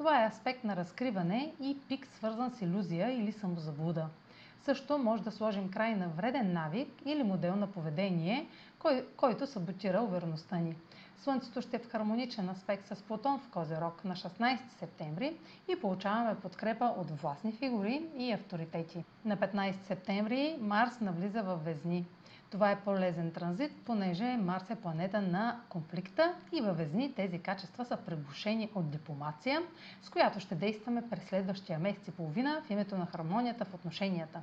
Това е аспект на разкриване и пик свързан с иллюзия или самозаблуда. Също може да сложим край на вреден навик или модел на поведение, кой, който саботира увереността ни. Слънцето ще е в хармоничен аспект с Плутон в Козерог на 16 септември и получаваме подкрепа от властни фигури и авторитети. На 15 септември Марс навлиза в Везни. Това е полезен транзит, понеже Марс е планета на конфликта и във Везни тези качества са пребушени от дипломация, с която ще действаме през следващия месец и половина в името на хармонията в отношенията.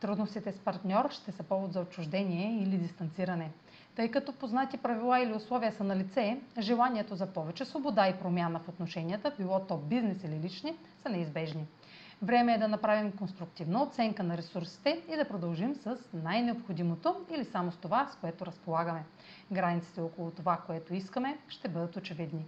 Трудностите с партньор ще са повод за отчуждение или дистанциране. Тъй като познати правила или условия са на лице, желанието за повече свобода и промяна в отношенията, било то бизнес или лични, са неизбежни. Време е да направим конструктивна оценка на ресурсите и да продължим с най-необходимото или само с това, с което разполагаме. Границите около това, което искаме, ще бъдат очевидни.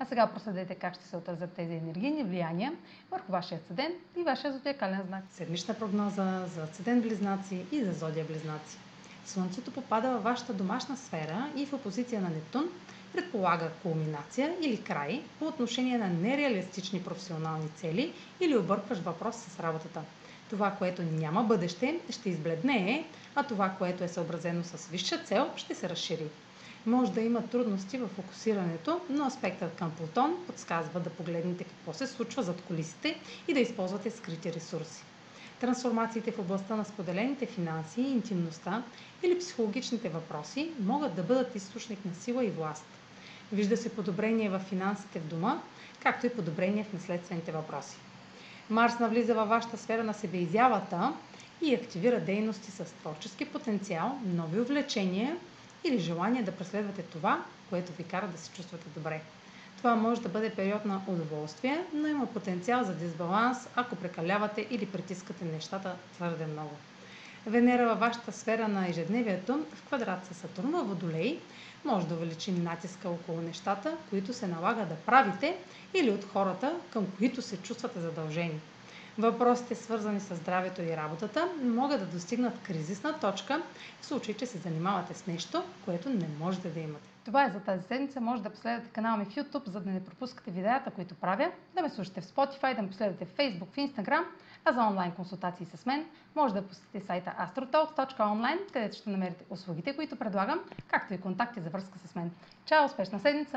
А сега проследете как ще се отразят тези енергийни влияния върху вашия седен и вашия зодиакален знак. Седмична прогноза за седен близнаци и за зодия близнаци. Слънцето попада във вашата домашна сфера и в опозиция на Нептун предполага кулминация или край по отношение на нереалистични професионални цели или объркваш въпрос с работата. Това, което няма бъдеще, ще избледнее, а това, което е съобразено с висша цел, ще се разшири. Може да има трудности в фокусирането, но аспектът към Плутон подсказва да погледнете какво се случва зад колисите и да използвате скрити ресурси. Трансформациите в областта на споделените финанси, интимността или психологичните въпроси могат да бъдат източник на сила и власт. Вижда се подобрение в финансите в дома, както и подобрение в наследствените въпроси. Марс навлиза във вашата сфера на себеизявата и активира дейности с творчески потенциал, нови увлечения или желание да преследвате това, което ви кара да се чувствате добре. Това може да бъде период на удоволствие, но има потенциал за дисбаланс, ако прекалявате или притискате нещата твърде много. Венера във вашата сфера на ежедневието в квадрат с Сатурн във Водолей може да увеличи натиска около нещата, които се налага да правите или от хората, към които се чувствате задължени. Въпросите, свързани с здравето и работата, могат да достигнат кризисна точка в случай, че се занимавате с нещо, което не можете да имате. Това е за тази седмица. Може да последвате канала ми в YouTube, за да не пропускате видеята, които правя, да ме слушате в Spotify, да ме последвате в Facebook, в Instagram, а за онлайн консултации с мен може да посетите сайта astrotalk.online, където ще намерите услугите, които предлагам, както и контакти за връзка с мен. Чао! Успешна седмица!